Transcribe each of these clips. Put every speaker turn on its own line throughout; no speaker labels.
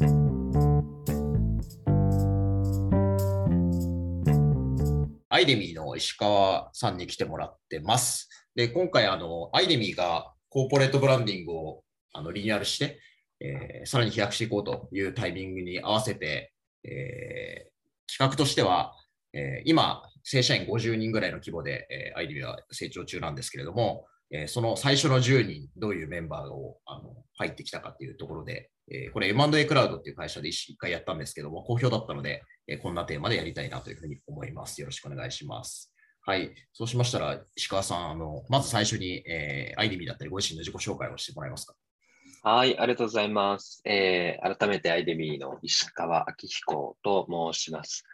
アイデミーの石川さんに来てもらってます。で、今回、あの、アイデミーがコーポレートブランディングをあのリニューアルして、えーさらに飛躍していこうというタイミングに合わせて、えー企画としては、えー今、正社員50人ぐらいの規模で、えアイデミーは成長中なんですけれども、えその最初の10人、どういうメンバーをあの入ってきたかっていうところで、えーこれ M&A クラウドっていう会社で一回やったんですけども、好評だったので、えーこんなテーマでやりたいなというふうに思います。よろしくお願いします。はい。そうしましたら、石川さん、あのまず最初に、えー、アイデミーだったり、ご自身の自己紹介をしてもらえますか？
はい、ありがとうございます。えー改めてアイデミーの石川明彦と申します。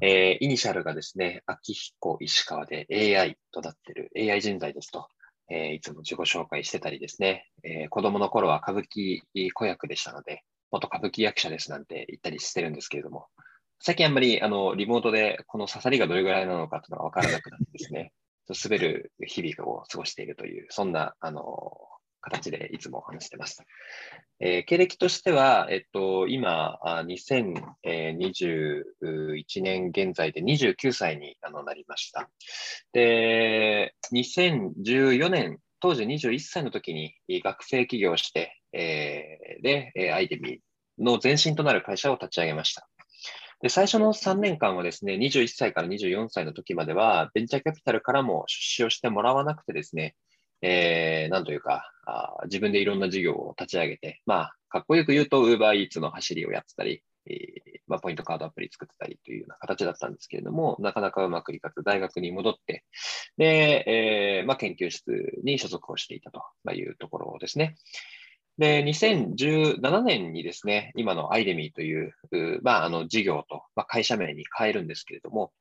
えーイニシャルがですね、明彦石川で AI となっている AI 人材ですと、えーいつも自己紹介してたりですね、えー子供の頃は歌舞伎子役でしたので、元歌舞伎役者ですなんて言ったりしてるんですけれども、最近あんまりあのリモートでこの刺さりがどれぐらいなのかというのが分からなくなってですね、滑る日々を過ごしているという、そんなあの形でいつも話してます。えー経歴としては、えっと、今、あ2021年現在で29歳にあのなりました。で、2014年、当時21歳の時に学生起業して、えーで、えアイデミーの前身となる会社を立ち上げました。で、最初の3年間はですね、21歳から24歳の時までは、ベンチャーキャピタルからも出資をしてもらわなくてですね、えーなんというかあ、自分でいろんな事業を立ち上げて、まあ、かっこよく言うと、UberEats の走りをやってたり、えーまあ、ポイントカードアプリ作ってたりというような形だったんですけれども、なかなかうまくいかず、大学に戻って、で、えーまあ、研究室に所属をしていたというところですね。で、2017年にですね、今のアイデミーという、まあ、あの事業と、まあ、会社名に変えるんですけれども、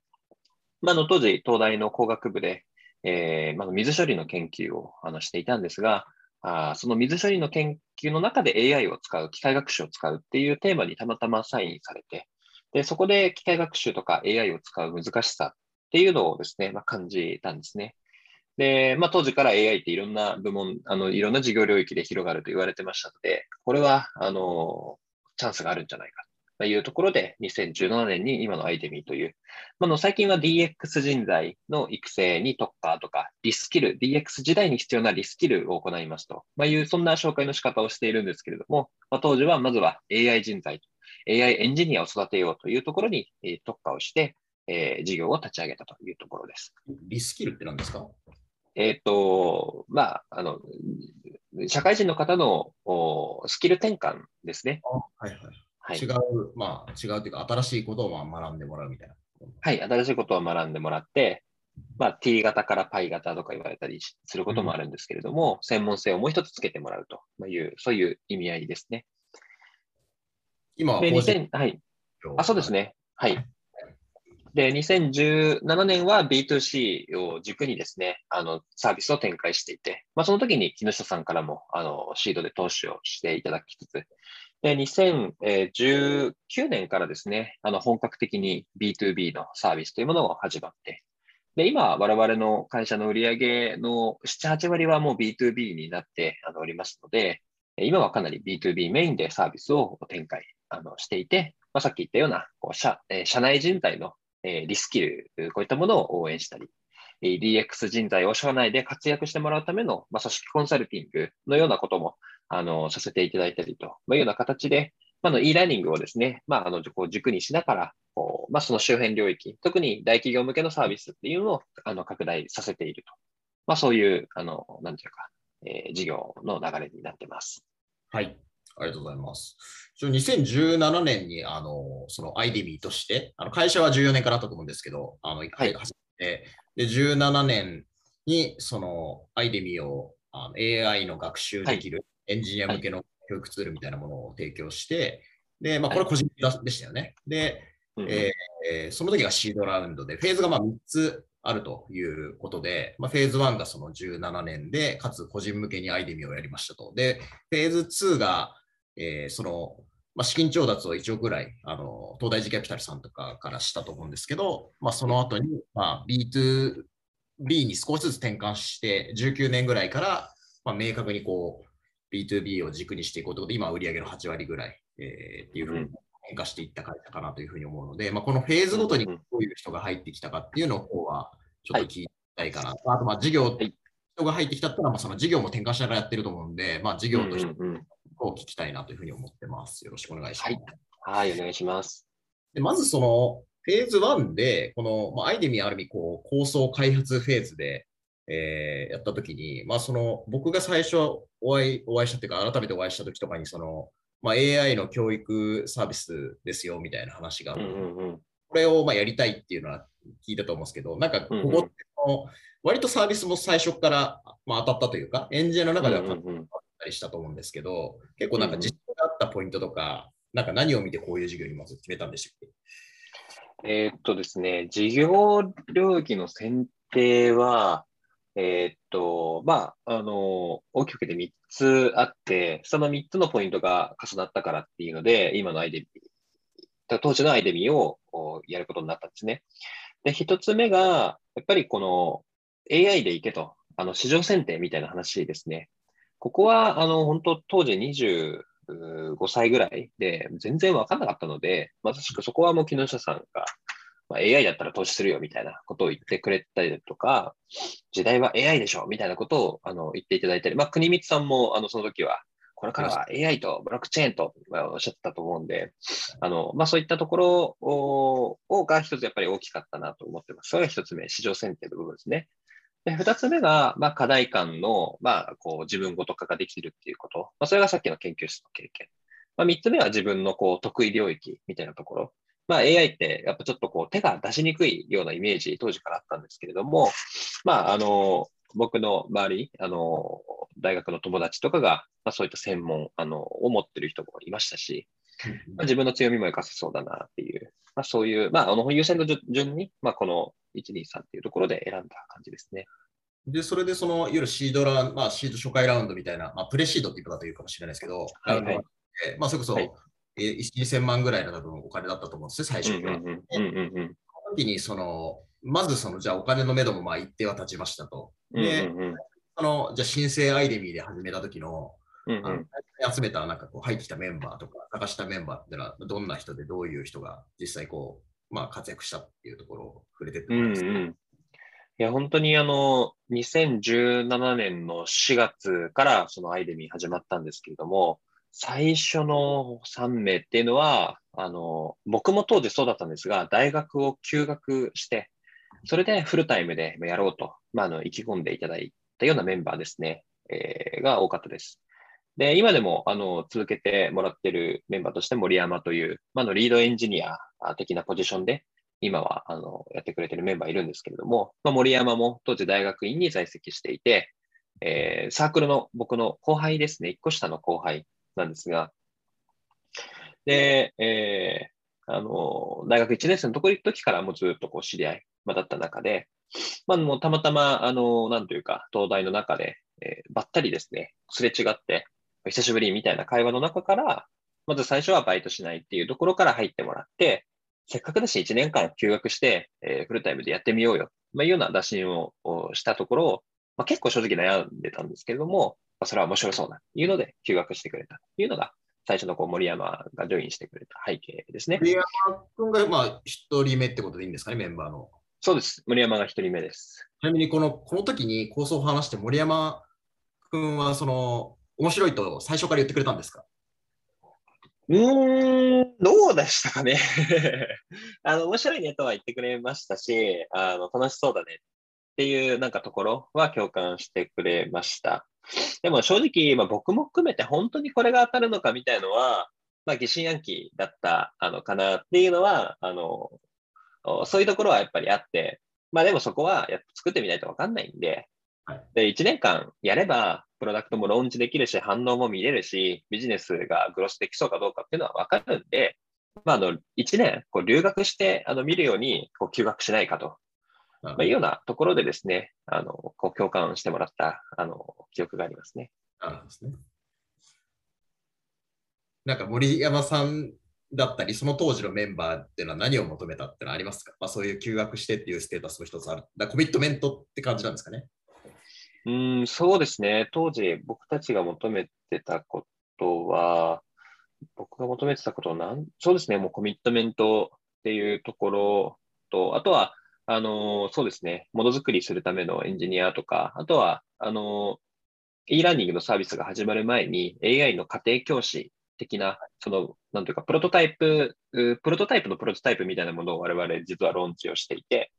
ま、あの当時、東大の工学部で、えーまあ、水処理の研究をあのしていたんですが、あその水処理の研究の中で AI を使う、機械学習を使うっていうテーマにたまたまサインされて、でそこで機械学習とか AI を使う難しさっていうのをですね、まあ、感じたんですね。で、まあ、当時から AI っていろんな部門、あのいろんな事業領域で広がると言われてましたので、これはあのチャンスがあるんじゃないかいうところで、2017年に今のアイデミーという、まあ、の最近は DX 人材の育成に特化とか、リスキル、DX 時代に必要なリスキルを行いますと、まあ、いう、そんな紹介の仕方をしているんですけれども、まあ、当時はまずは AI 人材、AI エンジニアを育てようというところに、えー特化をして、えー事業を立ち上げたというところです。
リスキルって何ですか？
えっ、と、まあ、あの、社会人の方のおスキル転換ですね。
はいはい。
はい
違。う、まあ、違うというか、新しいことをまあ学んでもらうみたいな。
はい。新しいことを学んでもらって、まあ、T 型から Pi 型とか言われたりしすることもあるんですけれども、専門性をもう一つつけてもらうという、そういう意味合いですね。で、
今は法人
2000、はい。あ、そうです。ね。はい。で、2017年は B2C を軸にですね、あの、サービスを展開していて、まあ、その時に木下さんからも、あの、シードで投資をしていただきつつ、で、2019年からですね、あの、本格的に B2B のサービスというものが始まって、で、今、我々の会社の売上の7、8割はもう B2B になっておりますので、今はかなり B2B メインでサービスを展開あのしていて、まあ、さっき言ったようなこう社社内人材のリスキル、こういったものを応援したり、DX 人材を社内で活躍してもらうための、まあ、組織コンサルティングのようなこともあのさせていただいたりと、まあ、いうような形で、まあ、あの e ラーニングをですね、まあ、あのこう軸にしながら、こうまあ、その周辺領域、特に大企業向けのサービスっていうのをあの拡大させていると。まあ、そういう、あの、なんていうか、えー事業の流れになってます。
はい。ありがとうございます。一応2017年に、あの、そのアイデミーとして、あの会社は14年からあったと思うんですけど、あの、一回始めて、で、17年に、そのアイデミーをあの AI の学習できるエンジニア向けの教育ツールみたいなものを提供して、で、まあ、これ個人的でしたよね。で、
うん
えーえーその時がシードラウンドで、フェーズがまあ3つあるということで、まあ、フェーズ1がその17年で、かつ個人向けにアイデミーをやりましたと。で、フェーズ2が、えーその、まあ、資金調達を1億ぐらい、あの、東大寺キャピタルさんとかからしたと思うんですけど、まあ、その後に、まあ、B2B に少しずつ転換して、19年ぐらいから、まあ、明確にこう、B2B を軸にしていこうということで、今売上の8割ぐらい、えーっていうふうに変化していった会社かなというふうに思うので、まあ、このフェーズごとにどういう人が入ってきたかっていうのを、今日はちょっと聞きたいかな。あと、まあ、事業、
い
人が入ってきたったら、まあ、その事業も転換しながらやってると思うんで、まあ、事業としてを聞きたいなというふうに思ってます。よろしくお願いします。
はいはい、お願いします。
でまずそのフェーズ1で、この、まあ、アイデミある意味こう構想開発フェーズで、えーやったときに、まあ、その僕が最初お会いお会いしたというか、改めてお会いしたときとかにその、まあ、AI の教育サービスですよみたいな話が、
うんうんうん。
これをまあやりたいっていうのは聞いたと思うんですけど、なんかここってその割とサービスも最初から、まあ、当たったというか、エンジニアの中では
うんうんうん。
ったりしたと思うんですけど、結構なんか実際があったポイントとか、なんか何を見てこういう授業にまず決めたんでしたっけ？
えーっとですね、事業領域の選定は、えーっと、まあ、あの、大きく分けて3つあって、その3つのポイントが重なったからっていうので、今のアイデミー当時のアイデミーをやることになったんですね。で、1つ目が、やっぱりこの AI でいけと、あの、市場選定みたいな話ですね。ここは、あの、本当当時25歳ぐらいで、全然わかんなかったので、まさしくそこはもう木下さんが、まあ、AI だったら投資するよみたいなことを言ってくれたりだとか、時代は AI でしょみたいなことをあの言っていただいたり、まあ、国光さんもあのその時は、これからは AI とブロックチェーンとおっしゃってたと思うんで、あのまあ、そういったところををが一つやっぱり大きかったなと思ってます。それが一つ目、市場選定の部分ですね。で、二つ目が、まあ、課題感の、まあ、こう、自分ごと化ができるっていうこと。まあ、それがさっきの研究室の経験。まあ、三つ目は自分の、こう、得意領域みたいなところ。まあ、AI って、やっぱちょっとこう、手が出しにくいようなイメージ、当時からあったんですけれども、まあ、あの、僕の周り、あの、大学の友達とかが、まあ、そういった専門、あの、を持ってる人もいましたし、まあ、自分の強みも活かせそうだなっていう、まあ、そういう、まあ、あの、優先の順順に、まあ、この1、2、3っていうところで選んだ感じですね。
で、それでその、いわゆるシードラまあ、シード初回ラウンドみたいな、まあ、プレシードっていう方というかもしれないですけど、
はいはい
まあ、それこそ、
はい
えー1、2000万ぐらいの多分お金だったと思うんですよ、最初には。
うんうんうんうんうん
その時に、その、まずその、じゃあお金のめどもまあ一定は立ちましたと。
うん
で、その、じゃあ申請アイデミーで始めた時の、あの
うん。うん
集めたなんかこう入ってきたメンバーとか、探したメンバーってのは、どんな人でどういう人が実際こう、まあ活躍したっていうところを触れてって
う
もらえますか、
んうん。いや、本当にあの、2017年の4月からそのアイデミー始まったんですけれども、最初の3名っていうのは、あの、僕も当時そうだったんですが、大学を休学して、それでフルタイムでやろうと、まあ、あの、意気込んでいただいたようなメンバーですね、えーが多かったです。で、今でも、あの、続けてもらってるメンバーとして森山という、まあ、の、リードエンジニア的なポジションで、今は、あの、やってくれてるメンバーいるんですけれども、まあ、森山も当時大学院に在籍していて、えーサークルの僕の後輩ですね、一個下の後輩なんですが、で、えーあの、大学1年生のところ時からもうずっとこう知り合い、だった中で、まあ、もうたまたま、あの、なんというか、東大の中で、えーばったりですね、すれ違って、久しぶりみたいな会話の中から、まず最初はバイトしないっていうところから入ってもらって、せっかくだし1年間休学して、えーフルタイムでやってみようよ、まあ、いうような打診をしたところ、まあ、結構正直悩んでたんですけれども、まあ、それは面白そうだというので休学してくれたというのが、最初のこう森山がジョインしてくれた背景ですね。
森山君がまあ一人目ってことでいいんですかね、メンバーの。
そうです。森山が一人目です。
ちなみにこのこの時に構想を話して森山君はその面白いと最初から言ってくれたんですか？
うーん、どうでしたかね。あの、面白いねとは言ってくれましたし、あの、楽しそうだねっていうなんかところは共感してくれました。でも正直、まあ、僕も含めて本当にこれが当たるのかみたいのは、まあ、疑心暗鬼だったあのかなっていうのは、あの、そういうところはやっぱりあって、まあでもそこはやっぱ作ってみないとわかんないんで、
はい
で、1年間やれば、プロダクトもローンチできるし、反応も見れるし、ビジネスがグロスできそうかどうかっていうのはわかるんで、まあ、あの、1年、こう留学して、あの、見るように、こう、休学しないかと、まあ、いうようなところでですね、あの、こう、共感してもらった、あの、記憶がありますね。
なるほどですね。なんか森山さんだったり、その当時のメンバーっていうのは何を求めたってのはありますか、まあ、そういう休学してっていうステータスも一つある。だコミットメントって感じなんですかね？
うん、そうですね。当時、僕たちが求めててたことは、僕が求めてたことはなん、そうですね、もうコミットメントっていうところと、あとは、あの、そうですね、ものづくりするためのエンジニアとか、あとは、あの、e ラーニングのサービスが始まる前に AI の家庭教師的な、その、なんというか、プロトタイプ、プロトタイプのプロトタイプみたいなものを我々実はローンチをしていて、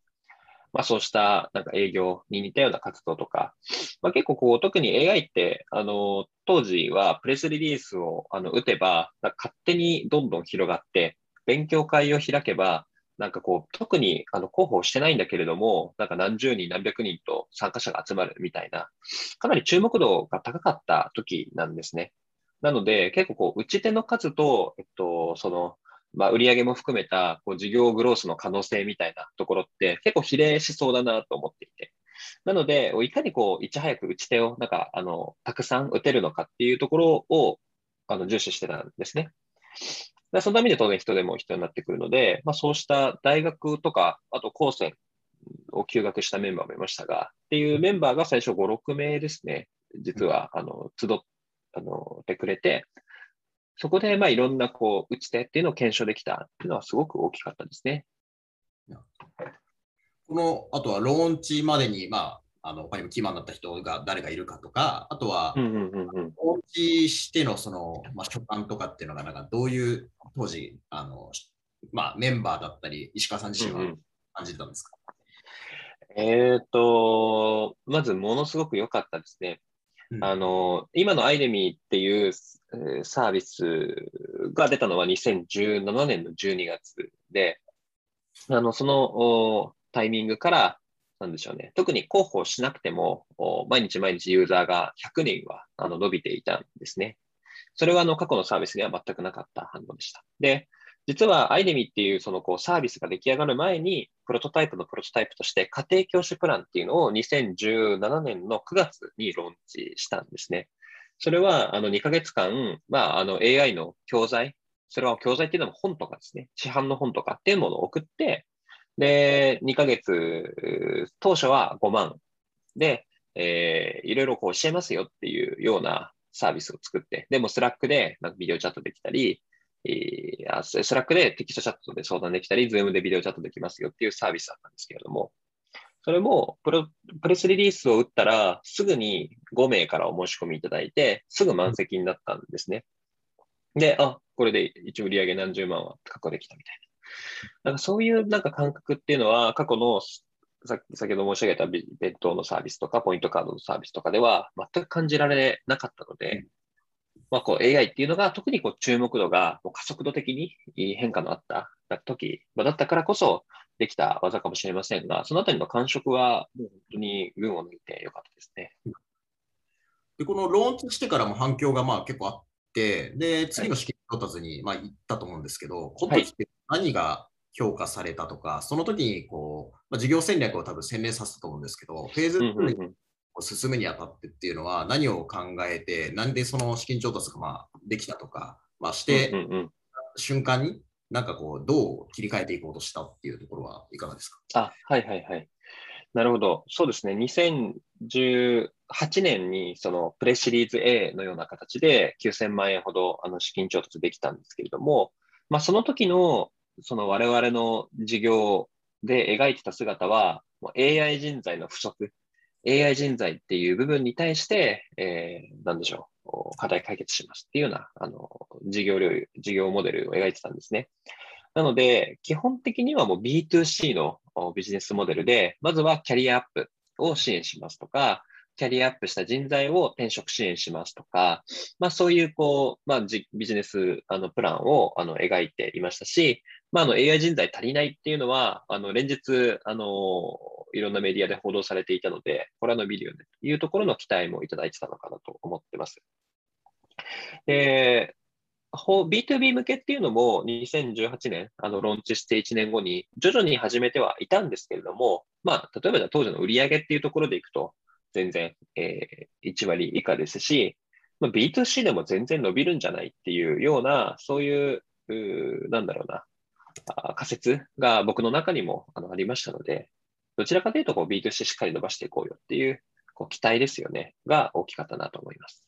まあそうしたなんか営業に似たような活動とか、まあ結構こう、特に AI って、あの、当時はプレスリリースをあの打てば、勝手にどんどん広がって、勉強会を開けば、なんかこう、特にあの広報してないんだけれども、なんか何十人、何百人と参加者が集まるみたいな、かなり注目度が高かった時なんですね。なので、結構こう、打ち手の数と、えっと、その、まあ、売上も含めたこう事業グロースの可能性みたいなところって結構比例しそうだなと思っていて。なので、いかにこう、いち早く打ち手をなんか、あの、たくさん打てるのかっていうところを、あの、重視してたんですね。でそのために当然人でも必要になってくるので、まあ、そうした大学とか、あと高専を休学したメンバーもいましたが、っていうメンバーが最初5、6名ですね、実は、あの、集あのてくれて、そこで、まあ、いろんな、こう、打ち手っていうのを検証できたっていうのはすごく大きかったですね。
この、あとはローンチまでに、まあ、あの他にもキーマンになった人が誰がいるかとか、あとは、ローンチしてのその、まあ、所感とかっていうのが、なんかどういう当時、あのまあ、メンバーだったり、石川さん自身は感じたんですか、
うんうん、えっ、ー、と、まずものすごく良かったですね。あの、今のアイデミーっていうサービスが出たのは2017年の12月で、あの、そのタイミングから、なんでしょうね。特に広報しなくても、毎日毎日ユーザーが100人はあの伸びていたんですね。それはあの過去のサービスには全くなかった反応でした。で、実はアイデミっていうそのこうサービスが出来上がる前に、プロトタイプのプロトタイプとして家庭教師プランっていうのを2017年の9月にローンチしたんですね。それはあの2ヶ月間、まあ、あの AI の教材、それは教材っていうのは本とかですね、市販の本とかっていうものを送って、で、2ヶ月、当初は5万で、えー、いろいろこう教えますよっていうようなサービスを作って、でも Slackでなんかビデオチャットできたり、えー、 Slackでテキストチャットで相談できたり、 Zoomでビデオチャットできますよっていうサービスだったんですけれども、それもプロプレスリリースを打ったら、すぐに5名からお申し込みいただいて、すぐ満席になったんですね。で、あ、これで一応売上げ何十万は確保できたみたいな。なんかそういうなんか感覚っていうのは、過去のさ先ほど申し上げた弁当のサービスとか、ポイントカードのサービスとかでは全く感じられなかったので、まあ、こう AI っていうのが特にこう注目度が加速度的に変化のあった時、まあ、だったからこそできた技かもしれませんが、そのあたりの感触はもう本当に群を抜いてよかったですね。
でこのローンチしてからも反響がまあ結構あって、で次の資金調達にまあ行ったと思うんですけど、この時って何が評価されたとか、はい、その時にこう、まあ、事業戦略を多分洗練させたと思うんですけど、フェーズ2進むにあたってっていうのは何を考えて、なんでその資金調達がまあできたとか、まあ、して、瞬間になんかこう、どう切り替えていこうとしたっていうところはいかがですか？
あ、はいはいはい。なるほど。そうですね。2018年にそのプレシリーズ A のような形で9000万円ほどあの資金調達できたんですけれども、まあ、その時のその我々の事業で描いてた姿は、AI 人材の不足 AI 人材っていう部分に対して、えー、なんでしょう、課題解決しますっていうような、あの、事業領域、事業モデルを描いてたんですね。なので、基本的にはもう B2C のビジネスモデルで、まずはキャリアアップを支援しますとか、キャリアアップした人材を転職支援しますとか、まあそういうこう、まあビジネスあのプランをあの描いていましたし、まああの AI 人材足りないっていうのは、あの連日、あの、いろんなメディアで報道されていたので、これは伸びるよねというところの期待もいただいてたのかなと思ってます。で、B2B 向けっていうのも2018年、あの、ローンチして1年後に徐々に始めてはいたんですけれども、まあ、例えば当時の売り上げっていうところでいくと、全然、えー、1割以下ですし、まあ、B2C でも全然伸びるんじゃないっていうような、そういう、うなんだろうな、仮説が僕の中にもあのありましたので、どちらかというとこう B2C しっかり伸ばしていこうよっていうこう期待ですよね、が大きかったなと思います。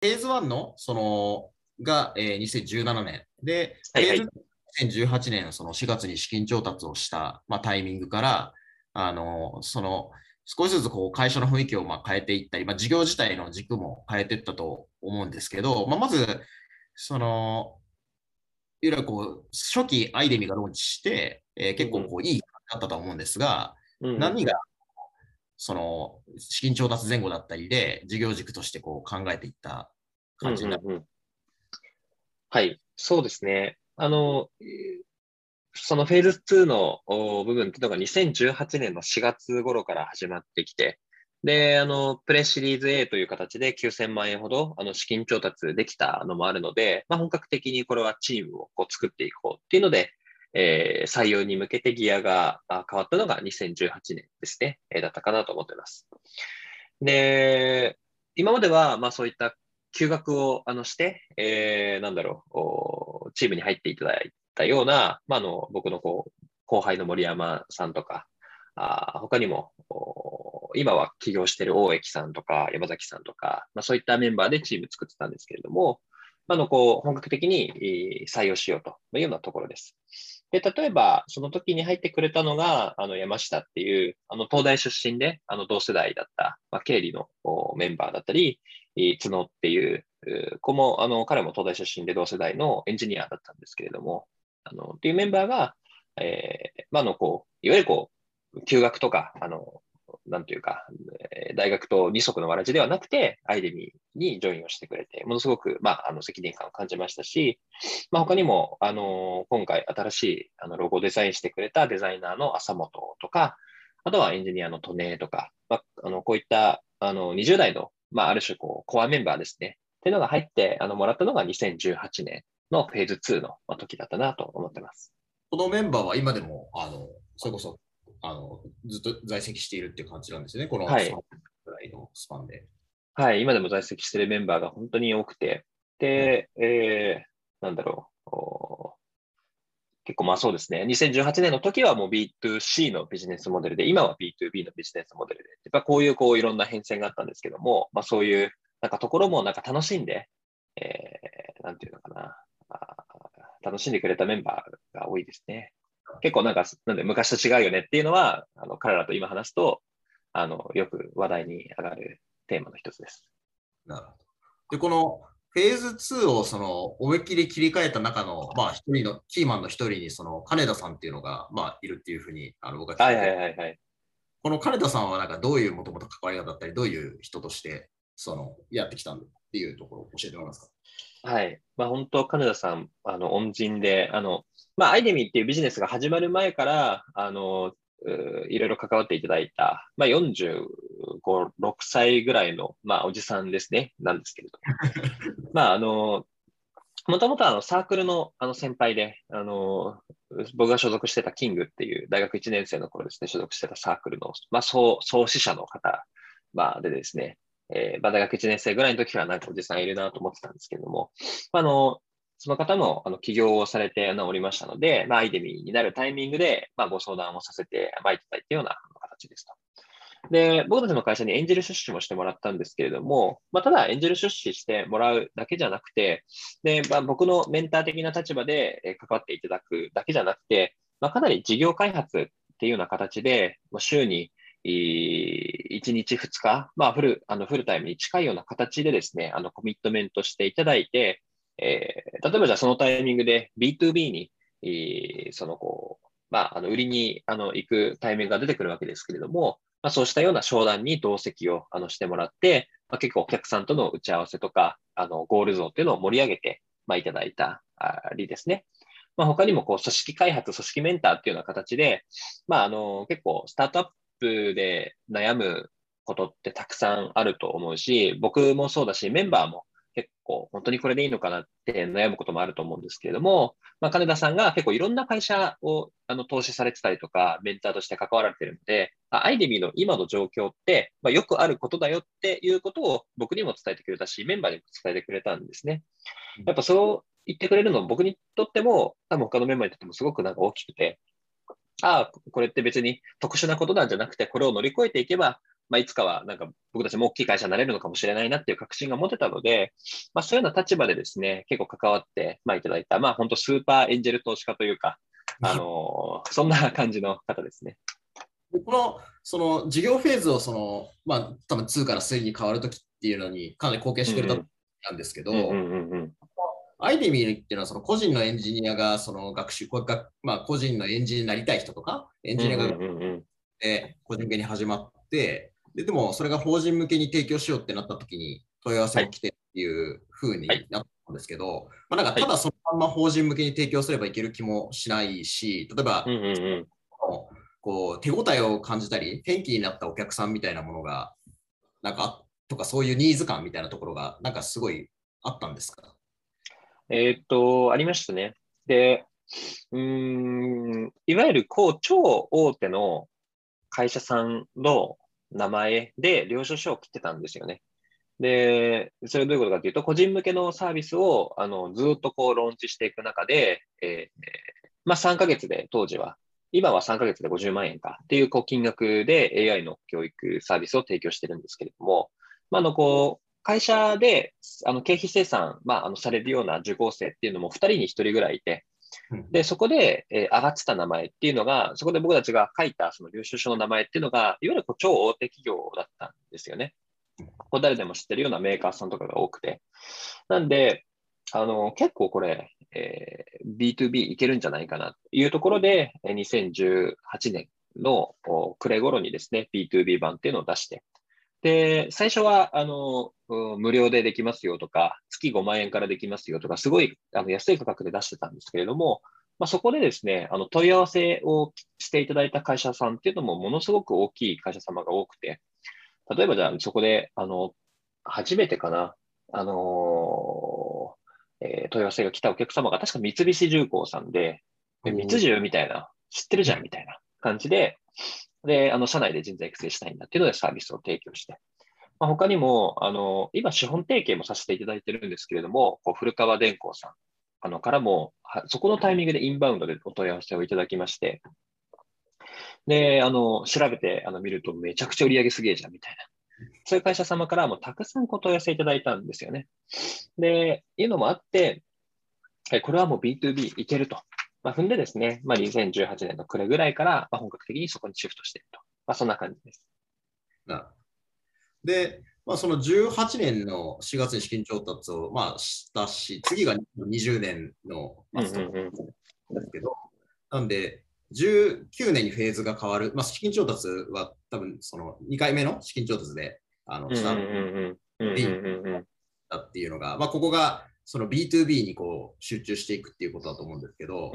フェーズ1の、その、が、えー、2017年。で、
はいはい
フェーズ2018年、その4月に資金調達をした、まあ、タイミングから、あの、その、少しずつこう会社の雰囲気をまあ変えていったり、まあ、事業自体の軸も変えていったと思うんですけど、まあ、まず、その、いわゆるこう、初期アイデミがローンチして、えー結構こういい感じだったと思うんですが、
うん
何が、その、資金調達前後だったりで、事業軸としてこう考えていった感じになる。
うんうんうんはい、そうですね。あの、そのフェーズ2の部分っていうのが2018年の4月頃から始まってきて、で、あの、プレシリーズ A という形で9000万円ほど、あの、資金調達できたのもあるので、まあ、本格的にこれはチームをこう作っていこうっていうので、えー採用に向けてギアが変わったのが2018年ですね、えだったかなと思っています。で、今までは、まあそういった休学をあのして、えーなんだろう、チームに入っていただいたような、まあ、あの僕のこう後輩の森山さんとか、あ他にも今は起業している大駅さんとか山崎さんとか、まあ、そういったメンバーでチーム作ってたんですけれども、まあのこう本格的に採用しようというようなところです。で、例えば、その時に入ってくれたのが、あの、山下っていう、あの、東大出身で、あの、同世代だった、まあ、経理のメンバーだったり、角っていう子も、あの、彼も東大出身で同世代のエンジニアだったんですけれども、あの、っていうメンバーが、えーまあ、の、こう、いわゆるこう、休学とか、あの、なんというか、大学と二足のわらじではなくて、アイデミーにジョインをしてくれて、ものすごく、まあ、あの、責任感を感じましたし、まあ、他にも、あの、今回新しいあのロゴをデザインしてくれたデザイナーの浅本とか、あとはエンジニアのトネとか、まあ、あの、こういった、あの、20代の、まあ、ある種、こう、コアメンバーですね。っていうのが入って、あの、もらったのが2018年のフェーズ2のまあ時だったなと思ってます。
このメンバーは今でも、あの、それこそ、あの、ずっと在籍しているっていう感じなんですよね、この3
はい
年ぐらいのスパンで。
はい、今でも在籍しているメンバーが本当に多くて、で、えー、なんだろう、お結構まあそうですね、2018年の時はもう B2C のビジネスモデルで、今は B2B のビジネスモデルで、やっぱこういうこういろんな変遷があったんですけども、まあそういうなんかところもなんか楽しんで、えー、なんていうのかな、楽しんでくれたメンバーが多いですね。結構なんか、なんで昔と違うよねっていうのは、あの彼らと今話すと、あの、よく話題に上がるテーマの一つです。
なるほど。で、このフェーズ2をその思いっきり切り替えた中の、まあ、一人の、キーマンの一人に、その金田さんっていうのが、まあ、いるっていうふうに、あの僕は聞いて、
はいはいはいはい。
この金田さんはなんかどういうもともと関わり方だったり、どういう人として、その、やってきたんだっていうところを教えてもらえますか？
はい。まあ本当、金田さん、あの、恩人で、あの、まあ、アイデミーっていうビジネスが始まる前から、あの、ういろいろ関わっていただいた、まあ、45、6歳ぐらいの、まあ、おじさんですね、なんですけれど。まあ、あの、もともとあのサークルのあの先輩で、あの、僕が所属してたキングっていう大学1年生の頃ですね、所属してたサークルの、まあ、創創始者の方、まあ、でですね、えーまあ、大学1年生ぐらいの時はなんかおじさんいるなと思ってたんですけれども、まあ、あの、その方もあの起業をされておりましたので、まあ、アイデミーになるタイミングで、まあ、ご相談をさせて、まあ、いただいたような形ですと。で、僕たちの会社にエンジェル出資もしてもらったんですけれども、まあ、ただエンジェル出資してもらうだけじゃなくて、で、まあ、僕のメンター的な立場で関わっていただくだけじゃなくて、まあ、かなり事業開発っていうような形で、まあ、週に1日2日、まあ、フルあのフルタイムに近いような形でですね、あのコミットメントしていただいて、えー例えばじゃあそのタイミングで B2B に、えーそのこう、まあ、あの売りにあの行くタイミングが出てくるわけですけれども、まあ、そうしたような商談に同席をあのしてもらって、まあ、結構お客さんとの打ち合わせとか、あのゴール像っていうのを盛り上げて、まあ、いただいたりですね。まあ、他にもこう組織開発、組織メンターっていうような形で、まあ、あの結構スタートアップで悩むことってたくさんあると思うし、僕もそうだし、メンバーも結構本当にこれでいいのかなって悩むこともあると思うんですけれども、まあ、金田さんが結構いろんな会社をあの投資されてたりとか、メンターとして関わられてるので、あアイデミーの今の状況って、まあ、よくあることだよっていうことを僕にも伝えてくれたし、メンバーにも伝えてくれたんですね。やっぱそう言ってくれるの僕にとっても、多分他のメンバーにとってもすごくなんか大きくて、ああ、これって別に特殊なことなんじゃなくて、これを乗り越えていけば、まあ、いつかはなんか僕たちも大きい会社になれるのかもしれないなっていう確信が持てたので、まあ、そういうような立場でですね、結構関わって、まあ、いただいた、まあ、本当スーパーエンジェル投資家というか、あのー、そんな感じの方ですね。
この、その事業フェーズを、その、まあ、多分2から3に変わるときっていうのにかなり貢献してくれたんですけど、アイデミーっていうのはその個人のエンジニアがその学習、まあ、個人のエンジニアになりたい人とか、エンジニアが個人向けに始まって、ででもそれが法人向けに提供しようってなったときに問い合わせが来てっていうふうになったんですけど、はい、まあ、なんかただそのまま法人向けに提供すればいける気もしないし、例えば、うんうんうん。こう手応えを感じたり、転機になったお客さんみたいなものが、なんか、とかそういうニーズ感みたいなところが、なんかすごいあったんですか？
えー、っと、ありましたね。で、うん、いわゆるこう超大手の会社さんの名前で領収書を切ってたんですよね。で、それはどういうことかというと、個人向けのサービスをあのずっとこうローンチしていく中で、えーまあ、3ヶ月で当時は今は3ヶ月で50万円かっていうこう金額で AI の教育サービスを提供してるんですけれども、まあ、のこう会社であの経費生産、まあ、あのされるような受講生っていうのも2人に1人ぐらいいて、でそこで、えー、上がってた名前っていうのが、そこで僕たちが書いたその領収書の名前っていうのが、いわゆるこう超大手企業だったんですよね。こう誰でも知ってるようなメーカーさんとかが多くて。なんで、あの結構これ、えー、B2B いけるんじゃないかなというところで、2018年の暮れ頃にですね、B2B 版っていうのを出して、で、最初は、あの、無料でできますよとか、月5万円からできますよとか、すごいあの安い価格で出してたんですけれども、まあ、そこでですね、あの問い合わせをしていただいた会社さんっていうのもものすごく大きい会社様が多くて、例えばじゃあそこで、あの、初めてかな、あのえー、問い合わせが来たお客様が確か三菱重工さんで、三重みたいな、知ってるじゃんみたいな感じで、で、あの、社内で人材育成したいんだっていうのでサービスを提供して、まあ、他にも、あの、今、資本提携もさせていただいてるんですけれども、こう古川電工さんあのからも、そこのタイミングでインバウンドでお問い合わせをいただきまして、で、あの、調べてあの見るとめちゃくちゃ売り上げすげえじゃんみたいな。そういう会社様からもたくさんお問い合わせいただいたんですよね。で、いうのもあって、これはもう B2B いけると。まあ、踏んでですね、まあ、2018年の暮れぐらいから、まあ、本格的にそこにシフトしていると。まあ、そんな感じです。
なで、まあ、その18年の4月に資金調達を、まあ、したし、次が20年の末とですけど、なんで、19年にフェーズが変わる、まあ、資金調達は多分その2回目の資金調達であのしたっていうのが、まあ、ここがその B2B にこう集中していくっていうことだと思うんですけど、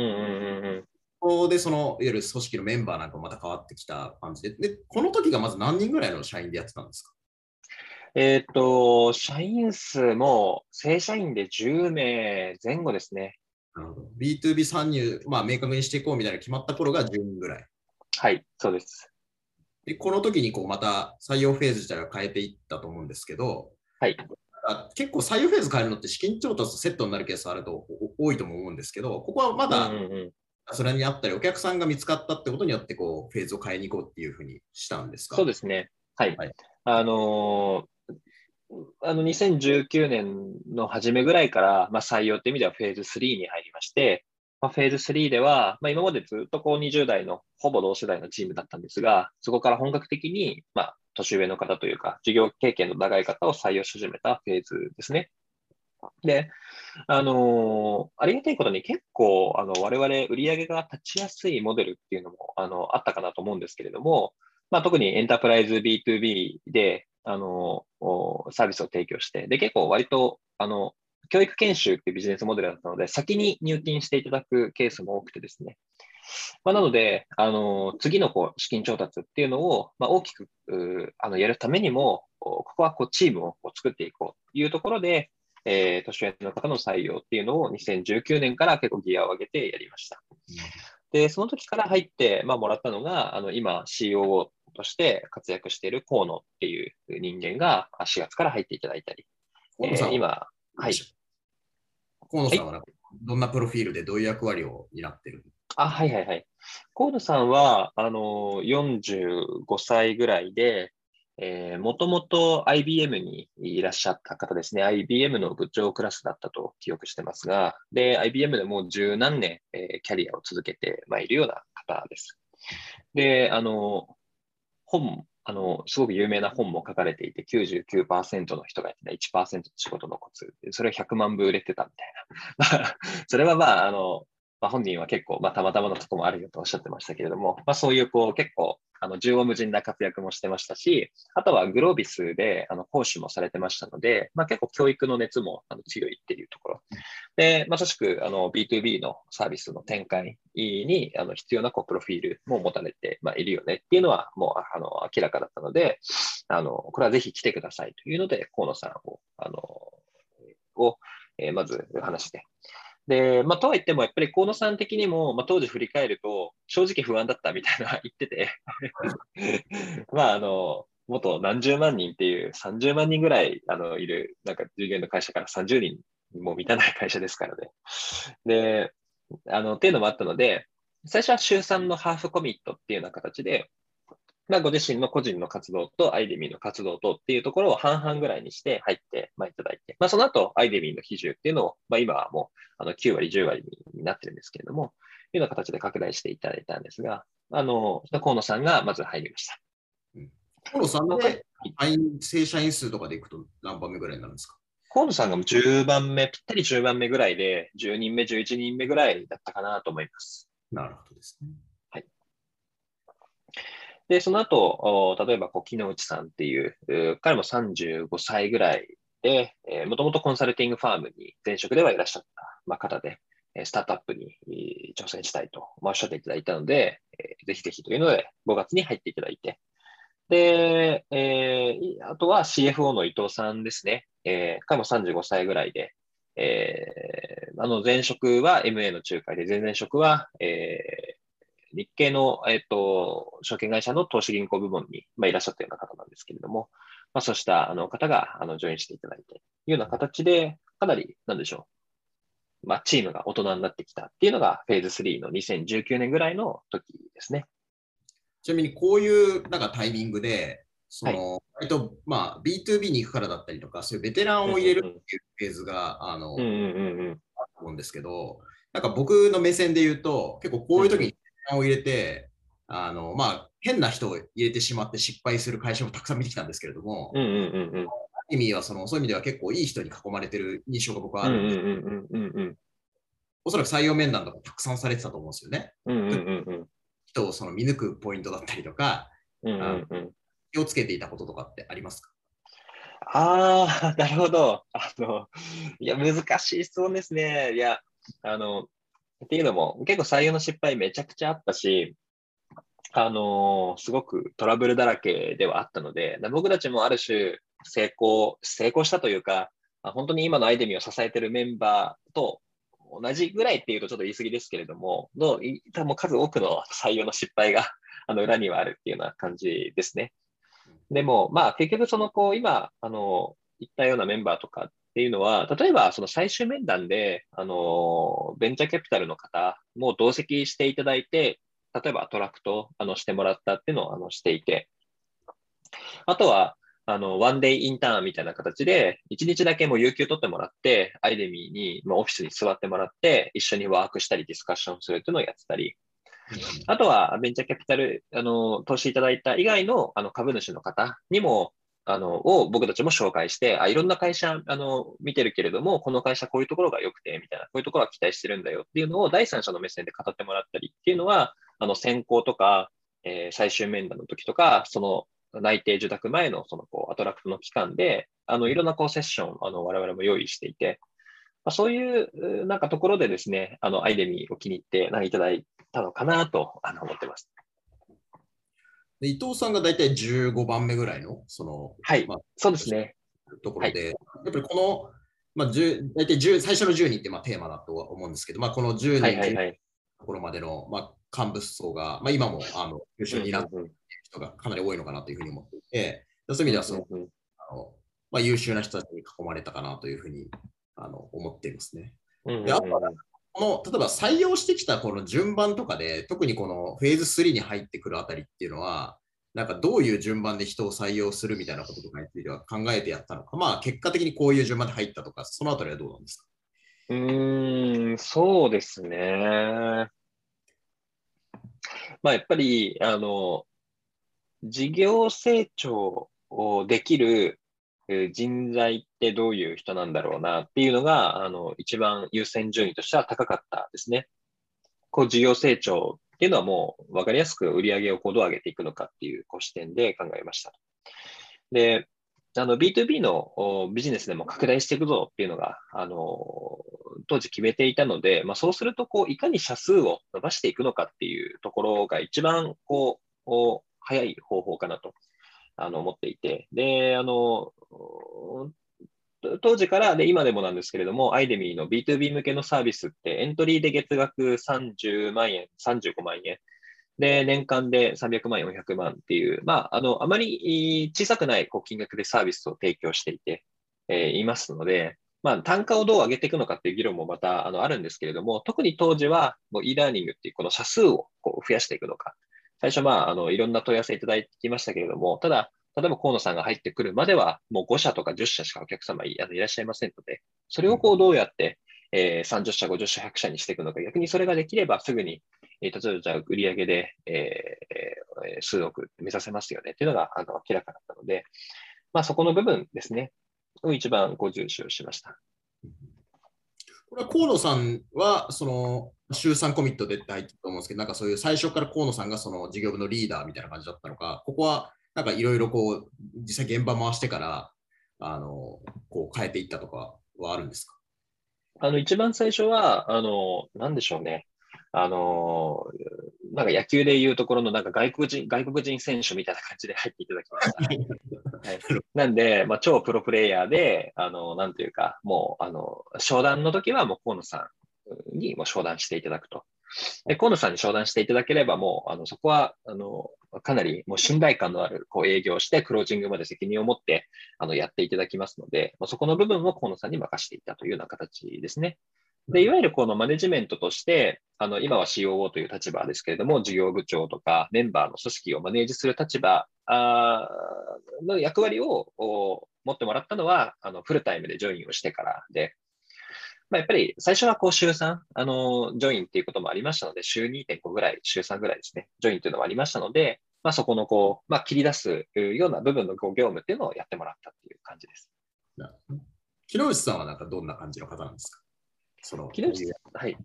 ここでそのいわゆる組織のメンバーなんかまた変わってきた感じで、でこの時がまず何人ぐらいの社員でやってたんですか？
えっ、と、社員数も正社員で10名前後ですね。
なるほど。B2B 参入、まあ、明確にしていこうみたいな決まった頃が10人ぐらい。
はい、そうです。
で、この時にこうまた採用フェーズ自体を変えていったと思うんですけど、
はい。
結構採用フェーズ変えるのって資金調達とセットになるケースあると多いと思うんですけど、ここはまだそれにあったり、お客さんが見つかったってことによってこうフェーズを変えに行こうっていうふうにしたんですか？
そうですね。はい。はい、あのー、あの2019年の初めぐらいから、まあ、採用っていう意味ではフェーズ3に入りまして、まあ、フェーズ3では、まあ、今までずっとこう20代のほぼ同世代のチームだったんですが、そこから本格的に、まあ、年上の方というか、授業経験の長い方を採用し始めたフェーズですね。で、あのー、ありがたいことに結構、あの、我々売上が立ちやすいモデルっていうのも、あの、あったかなと思うんですけれども、まあ、特にエンタープライズ B2B で、あの、サービスを提供して、で、結構割と、あの、教育研修っていうビジネスモデルだったので、先に入金していただくケースも多くてですね。まあ、なので、あの、次のこう資金調達っていうのを、まあ、大きくあのやるためにも、ここはこうチームをこう作っていこうというところで、えー、年上の方の採用っていうのを2019年から結構ギアを上げてやりました。で、その時から入って、まあ、もらったのが、あの今 COO として活躍している河野っていう人間が4月から入っていただいたり、
えー、今、はい。河野さんはどんなプロフィールでどういう役割を担ってる
あ、はいはいはい。河野さんは、あの、45歳ぐらいで、えー、もともと IBM にいらっしゃった方ですね。IBM の部長クラスだったと記憶してますが、で、IBM でもう十何年、えー、キャリアを続けてまいるような方です。で、あの、本、あの、すごく有名な本も書かれていて、99%の人がやってた1%の仕事のコツ。それを100万部売れてたみたいな。それはまあ、あの、まあ、本人は結構、まあ、たまたまのとこもあるよとおっしゃってましたけれども、まあ、そういう、こう、結構、あの、縦横無尽な活躍もしてましたし、あとはグロービスで、あの、講師もされてましたので、まあ、結構教育の熱もあの強いっていうところ。で、まさしく、あの、B2B のサービスの展開に、あの、必要な、こう、プロフィールも持たれて、まあ、いるよねっていうのは、もう、あの、明らかだったので、あの、これはぜひ来てくださいというので、河野さんを、あの、を、えー、まず話して、で、まあ、とは言っても、やっぱり河野さん的にも、まあ、当時振り返ると、正直不安だったみたいな言ってて まあ、あの、元何十万人っていう30万人ぐらいあのいる、なんか従業員の会社から30人も満たない会社ですからね。で、あの、っていうのもあったので、最初は週3のハーフコミットっていうような形で、まあ、ご自身の個人の活動とアイデミーの活動とっていうところを半々ぐらいにして入って、まあ、いただいて、まあ、その後、アイデミーの比重っていうのを、まあ、今はもうあの9割、10割になってるんですけれども、いうような形で拡大していただいたんですが、あの、河野さんがまず入りました。
河野さんの正社員数とかでいくと何番目ぐらいになるんですか？
河野さんが10番目、ぴったり10番目ぐらいで、10人目、11人目ぐらいだったかなと思います。
なるほどですね。
で、その後、例えば、こう、木之内さんっていう、彼も35歳ぐらいで、もともとコンサルティングファームに前職ではいらっしゃった、まあ、方で、スタートアップに挑戦したいとおっしゃっていただいたので、ぜひぜひというので、5月に入っていただいて、で、えー、あとは CFO の伊藤さんですね。えー、彼も35歳ぐらいで、えー、あの前職は MA の仲介で、前々職は、え日系の、えっ、ー、と、証券会社の投資銀行部門に、まあ、いらっしゃったような方なんですけれども、まあ、そうしたあの方があのジョインしていただいて、いうような形で、かなり、なんでしょう、まあ、チームが大人になってきたっていうのが、フェーズ3の2019年ぐらいの時ですね。
ちなみに、こういうなんかタイミングで、その、はい、割と、まあ、B2B に行くからだったりとか、そういうベテランを入れるっていうフェーズが、あの、うんうんうん、あると思うんですけど、なんか僕の目線で言うと、結構こういう時にを入れて、あの、まあ、変な人を入れてしまって失敗する会社もたくさん見てきたんですけれども、うんうんうんうん、意味はその、そういう意味では結構いい人に囲まれてる印象が僕はあるんで、うんうんうん、おそらく採用面談とかたくさんされてたと思うんですよね。うんうんうん、人をその見抜くポイントだったりとか、うんうんうん、気をつけていたこととかってありますか？
ああ、なるほど。あの、いや、難しい質問ですね。いや、あの、っていうのも、結構採用の失敗めちゃくちゃあったし、あのー、すごくトラブルだらけではあったので、僕たちもある種成功、成功したというか、本当に今のアイデミを支えてるメンバーと同じぐらいっていうとちょっと言い過ぎですけれども、の多分数多くの採用の失敗が あの裏にはあるっていうような感じですね。でも、まあ結局そのこう今、あの、言ったようなメンバーとかっていうのは、例えばその最終面談で、あの、ベンチャーキャピタルの方も同席していただいて、例えばトラクトあのしてもらったっていうのをあのしていて、あとは、あの、ワンデイインターンみたいな形で、一日だけもう有給取ってもらって、アイデミーに、まあ、オフィスに座ってもらって、一緒にワークしたりディスカッションするっていうのをやってたり、あとは、ベンチャーキャピタル、あの、投資いただいた以外の、あの、株主の方にも、あの、を僕たちも紹介して、あ、いろんな会社、あの、見てるけれども、この会社こういうところが良くて、みたいな、こういうところは期待してるんだよっていうのを第三者の目線で語ってもらったりっていうのは、あの、選考とか、えー、最終面談の時とか、その内定受託前のそのこうアトラクトの期間で、あの、いろんなこうセッション、あの、我々も用意していて、まあ、そういうなんかところでですね、あの、アイデミーを気に入っていただいたのかなとあの思ってます。
で伊藤さんが大体15番目ぐらいの、その、
はい、まあ、そうですね。
ところで、はい、やっぱりこの、まあ、大体10最初の10人ってまあテーマだとは思うんですけど、まあ、この10人のところまでの、まあ、幹部層が、まあ、今もあの優秀になっている人がかなり多いのかなというふうに思っていて、そういう意味ではその、あのまあ、優秀な人たちに囲まれたかなというふうにあの思っていますね。であとはこの例えば採用してきたこの順番とかで、特にこのフェーズ3に入ってくるあたりっていうのは、なんかどういう順番で人を採用するみたいなこととかについては考えてやったのか、まあ結果的にこういう順番で入ったとか、そのあたりはどうなんですか？
うーん、そうですね。まあ、やっぱり、あの、事業成長をできる人材ってどういう人なんだろうなっていうのが、あの、一番優先順位としては高かったですね。こう、事業成長っていうのはもう分かりやすく売り上げをこうどう上げていくのかっていうこう視点で考えました。で、あの B2B のビジネスでも拡大していくぞっていうのが、あの、当時決めていたので、まあ、そうすると、こう、いかに社数を伸ばしていくのかっていうところが一番、こう、早い方法かなと、あの、思っていて、で、あの、当時から、で、今でもなんですけれども、アイデミーの B2B 向けのサービスって、エントリーで月額30万円、35万円、で、年間で300万、400万っていう、まあ、あの、あまり小さくないこう金額でサービスを提供していて、えー、いますので、まあ、単価をどう上げていくのかっていう議論もまたあのあるんですけれども、特に当時はもう e ラーニングっていうこの社数をこう増やしていくのか。最初、まあ、あの、いろんな問い合わせいただいてきましたけれども、ただ、例えば河野さんが入ってくるまでは、もう5社とか10社しかお客様いあのいらっしゃいませんので、それをこうどうやって、えー、30社、50社、100社にしていくのか、逆にそれができればすぐにえー、例えばじゃあ売上で、えー、数億目指せますよねっていうのがあの明らかだったので、まあ、そこの部分ですね、を一番ご重視をしました。
これは河野さんは、その、週3コミットでって入ってると思うんですけど、なんかそういう最初から河野さんがその事業部のリーダーみたいな感じだったのか、ここはなんかいろいろこう、実際現場回してから、あの、こう変えていったとかはあるんですか？
あの、一番最初は、あの、なんでしょうね。あのー、なんか野球でいうところのなんか外国人、外国人選手みたいな感じで入っていただきました。はい、なんで、まあ、超プロプレイヤーで、あの、なんていうか、もう、あの、商談の時はもう河野さんにも商談していただくと。で、河野さんに商談していただければ、もう、あの、そこは、あの、かなりもう信頼感のあるこう営業して、クロージングまで責任を持って、あの、やっていただきますので、まあ、そこの部分を河野さんに任せていたというような形ですね。で、いわゆるこのマネジメントとして、あの、今は COO という立場ですけれども、事業部長とかメンバーの組織をマネージする立場の役割を持ってもらったのは、あの、フルタイムでジョインをしてからで、まあ、やっぱり最初はこう週3、あの、ジョインっていうこともありましたので、週2.5ぐらい、週3ぐらいですね、ジョインというのはありましたので、まあ、そこのこう、まあ、切り出すような部分のこう業務っていうのをやってもらったっていう感じです。
木内さんはなんかどんな感じの方なんですか？
その木内はい。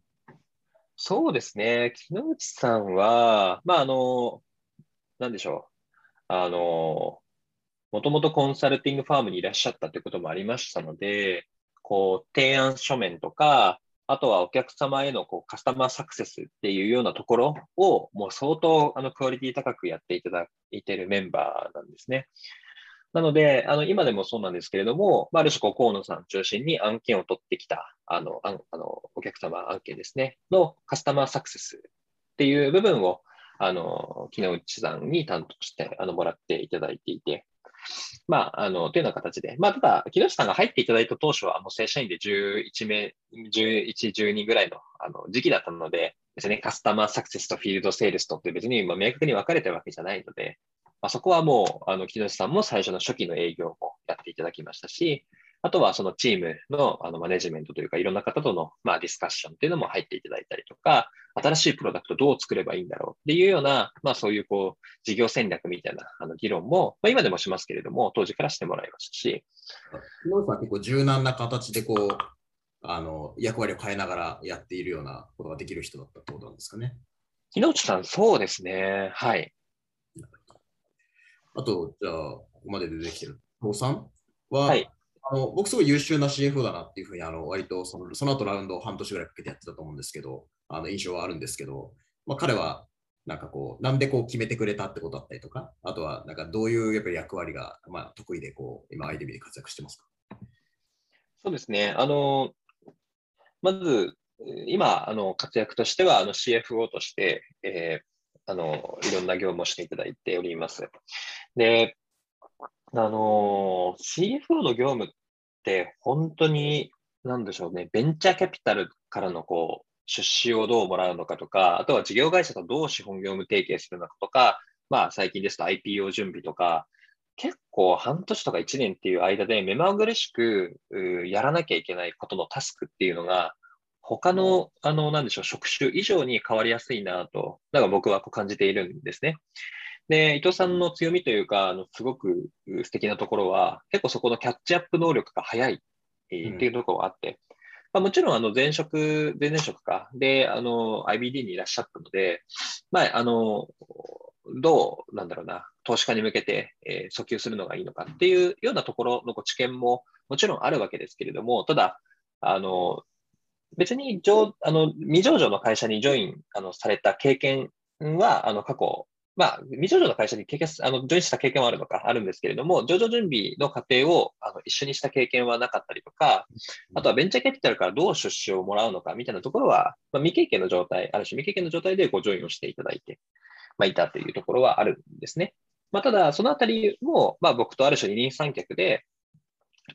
そうですね。木内さんは、まあ、あの、なんでしょう。あの、もともとコンサルティングファームにいらっしゃったということもありましたので、こう、提案書面とか、あとはお客様へのこうカスタマーサクセスっていうようなところを、もう相当あのクオリティ高くやっていただいているメンバーなんですね。なので、あの、今でもそうなんですけれども、まあ、ある種、河野さん中心に案件を取ってきた、あの、あの、お客様案件ですね、のカスタマーサクセスっていう部分を、あの、木内さんに担当して、あの、もらっていただいていて、まあ、あの、というような形で、まあ、ただ、木下さんが入っていただいた当初は、もう正社員で11名、11、12ぐらいのあの時期だったので、ですね、カスタマーサクセスとフィールドセールスとって別に明確に分かれてるわけじゃないので、まあ、そこはもう、あの、木下さんも最初の初期の営業もやっていただきましたし、あとはそのチームのあのマネジメントというか、いろんな方とのまあディスカッションっていうのも入っていただいたりとか、新しいプロダクトどう作ればいいんだろうっていうような、まあそういうこう、事業戦略みたいなあの議論も、まあ今でもしますけれども、当時からしてもらいましたし。
木下さん結構柔軟な形でこう、あの、役割を変えながらやっているようなことができる人だったってことなんですかね。
木内さん、そうですね。はい。
あと、じゃあ、ここまで出てきてる、父さんは、はい、あの僕すごい優秀な CFO だなっていうふうに、あの割とそのその後ラウンドを半年ぐらいかけてやってたと思うんですけど、あの印象はあるんですけど、まあ、彼はなんかこう、なんでこう決めてくれたってことだったりとか、あとはなんかどういうやっぱり役割が、まあ、得意でこう、今、アイデミで活躍してますか？
そうですね。あの、まず、今、あの活躍としては、あの CFO として、えーあの、いろんな業務をしていただいております。で、あの、CFO の業務って本当に、なんでしょうね、ベンチャーキャピタルからのこう、出資をどうもらうのかとか、あとは事業会社とどう資本業務提携するのかとか、まあ最近ですと IPO 準備とか、結構半年とか1年っていう間で目まぐるしくやらなきゃいけないことのタスクっていうのが、他の、あの、なんでしょう、職種以上に変わりやすいなと、だから僕はこう感じているんですね。で、伊藤さんの強みというか、あのすごく素敵なところは、結構そこのキャッチアップ能力が早い、えー、っていうところがあって、まあ、もちろんあの前職、前々職か、で、あの、IBD にいらっしゃったので、まあ、あの、どう、なんだろうな、投資家に向けて、えー、訴求するのがいいのかっていうようなところの知見ももちろんあるわけですけれども、ただ、あの、別に上あの未上場の会社にジョインあのされた経験は、あの過去、まあ、未上場の会社に経験あのジョインした経験はあるのか、あるんですけれども、上場準備の過程をあの一緒にした経験はなかったりとか、あとはベンチャーキャピタルからどう出資をもらうのかみたいなところは、まあ、未経験の状態、ある種未経験の状態でごジョインをしていただいて、まあ、いたというところはあるんですね。まあ、ただ、そのあたりも、まあ、僕とある種二人三脚で、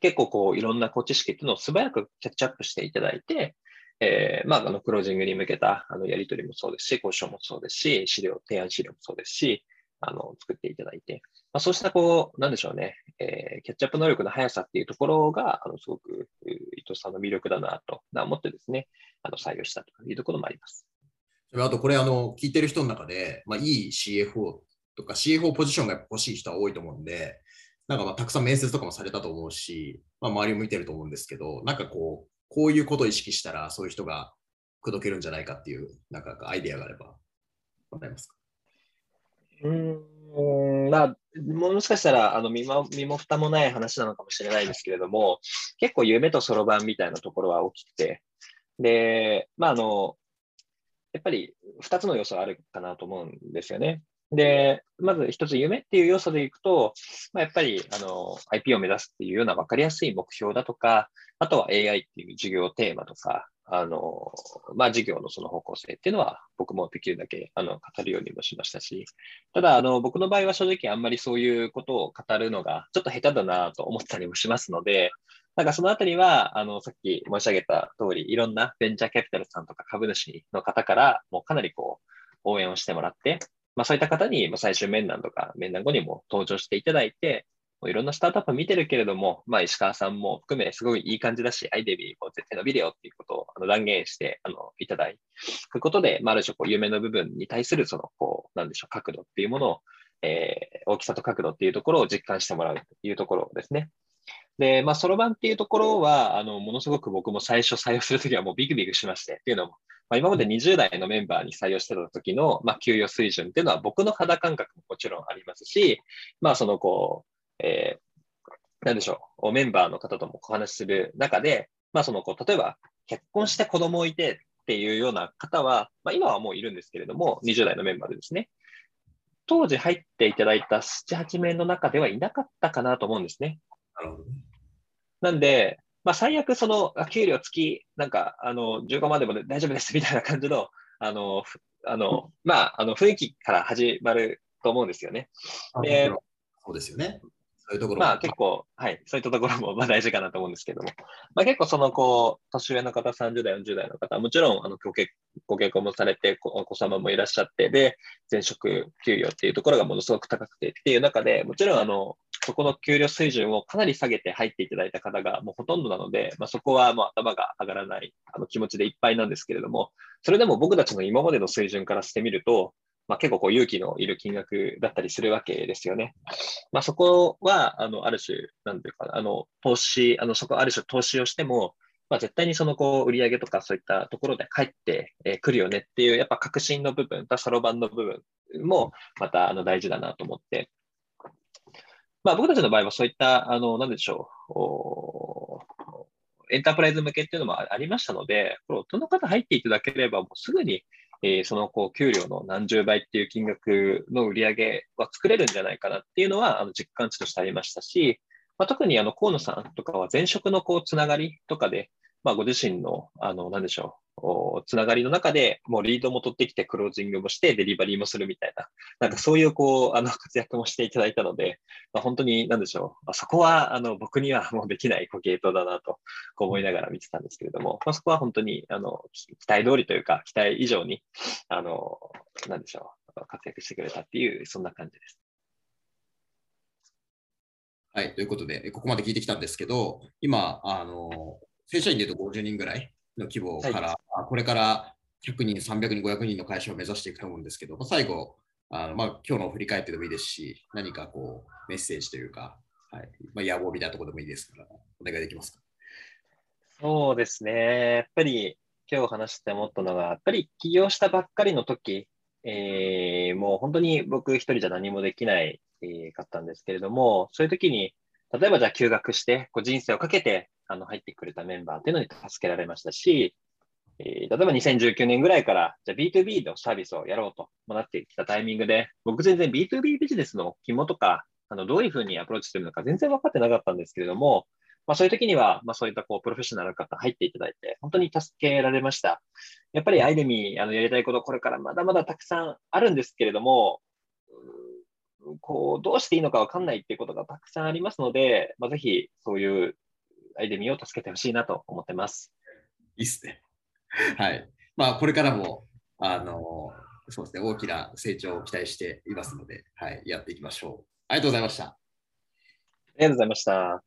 結構こういろんなこう知識っていうのを素早くキャッチアップしていただいて、えー、まあ、あの、クロージングに向けた、あの、やり取りもそうですし、交渉もそうですし、資料、提案資料もそうですし、あの、作っていただいて、まあ、そうした、こう、なんでしょうね、えー、キャッチアップ能力の速さっていうところが、あの、すごく、伊藤さんの魅力だなと、思ってですね、あの、採用したというところもあります。
あと、これ、あの、聞いてる人の中で、まあ、いい CFO とか CFO ポジションが欲しい人は多いと思うんで、なんかまあたくさん面接とかもされたと思うし、まあ、周りを向いてると思うんですけど、なんかこう、こういうことを意識したら、そういう人が口説けるんじゃないかっていう、なんかアイデアがあれば、もらえますか？
うん、まあ、もしかしたら、あの身も、身も蓋もない話なのかもしれないですけれども、結構夢とそろばんみたいなところは大きくて、で、まあ、あの、やっぱり2つの要素があるかなと思うんですよね。で、まず一つ夢っていう要素でいくと、まあ、やっぱりあの IP を目指すっていうような分かりやすい目標だとか、あとは AI っていう授業テーマとか、あの、まあ、事業のその方向性っていうのは僕もできるだけあの語るようにもしましたし、ただ、あの、僕の場合は正直あんまりそういうことを語るのがちょっと下手だなと思ったりもしますので、なんかそのあたりは、あの、さっき申し上げた通り、いろんなベンチャーキャピタルさんとか株主の方から、もうかなりこう、応援をしてもらって、まあそういった方に最終面談とか面談後にも登場していただいて、いろんなスタートアップ見てるけれども、まあ、石川さんも含め、すごいいい感じだし、アイデビーも絶対伸びるよっていうことをあの断言してあのいただくことで、まあ、ある種こう、夢の部分に対する、その、こう、なんでしょう、角度っていうものを、えー、大きさと角度っていうところを実感してもらうというところですね。で、まあ、そろばんっていうところは、あの、ものすごく僕も最初採用するときはもうビクビクしまして、っていうのも、まあ、今まで20代のメンバーに採用してた時の、まあ、給与水準っていうのは僕の肌感覚ももちろんありますし、まあ、その、こう、えー、なんでしょう、メンバーの方ともお話しする中で、まあそのこう、例えば結婚して子供いてっていうような方は、まあ今はもういるんですけれども、20代のメンバーでですね、当時入っていただいた7、8名の中ではいなかったかなと思うんですね。なるほど。なんで、まあ最悪その給料付き、なんかあの15万でも大丈夫ですみたいな感じの、あの、あの、まあ、あの雰囲気から始まると思うんですよね。
で、そうですよね。
そういうところまあ結構、はい、そういったところもまあ大事かなと思うんですけども、まあ、結構そのこう、年上の方、30代、40代の方、もちろんあのご結ご結婚もされてお子様もいらっしゃって、で、前職給与っていうところがものすごく高くてっていう中で、もちろんあの、そこの給料水準をかなり下げて入っていただいた方がもうほとんどなので、まあ、そこはもう頭が上がらないあの気持ちでいっぱいなんですけれども、それでも僕たちの今までの水準からしてみると、まあ、結構こう勇気のいる金額だったりするわけですよね。まあ、そこは、あの、ある種、なんていうか、あの、投資、あの、そこある種投資をしても、まあ、絶対にそのこう売上とかそういったところで帰ってくるよねっていう、やっぱ確信の部分、そろばんの部分もまたあの大事だなと思って、まあ、僕たちの場合はそういった、あの、なんでしょう、エンタープライズ向けっていうのもありましたので、これ、どの方入っていただければ、もうすぐにえー、そのこう給料の何十倍っていう金額の売り上げは作れるんじゃないかなっていうのはあの実感値としてありましたし、まあ、特にあの河野さんとかは前職のこうつながりとかで、まあ、ご自身の、あの、なんでしょう、つながりの中で、もうリードも取ってきて、クロージングもして、デリバリーもするみたいな、なんかそういう、こう、あの、活躍もしていただいたので、まあ、本当に、なんでしょう、そこは、あの、僕には もうできない、こう、ゲートだなと、こう思いながら見てたんですけれども、まあ、そこは本当に、あの、期待通りというか、期待以上に、あの、なんでしょう活躍してくれたっていう、そんな感じです。
はい、ということで、ここまで聞いてきたんですけど、今、あの正社員でいうと50人ぐらいの規模から、はい、これから100人、300人、500人の会社を目指していくと思うんですけど、最後、あのまあ、今日の振り返ってでもいいですし、何かこうメッセージというか、はいまあ、野望みたいなところでもいいですから、お願いできますか？
そうですね。やっぱり今日話して思ったのが、やっぱり起業したばっかりの時、えー、もう本当に僕一人じゃ何もできない、えー、かったんですけれども、そういう時に、例えばじゃあ休学して、こう人生をかけてあの入ってくれたメンバーっていうのに助けられましたし、えー、例えば2019年ぐらいから、じゃあ B2B のサービスをやろうとなってきたタイミングで、僕全然 B2B ビジネスの肝とか、あのどういうふうにアプローチするのか全然分かってなかったんですけれども、まあ、そういう時には、まあ、そういったこうプロフェッショナルの方入っていただいて、本当に助けられました。やっぱりアイデミー、あのやりたいこと、これからまだまだたくさんあるんですけれども、こうどうしていいのか分かんないっていうことがたくさんありますので、まあ、ぜひそういうアイデミーを助けてほしいなと思ってます。
いいっすね。はい。まあ、これからも、あの、そうですね、大きな成長を期待していますので、はい、やっていきましょう。ありがとうございました。あ
りがとうございました。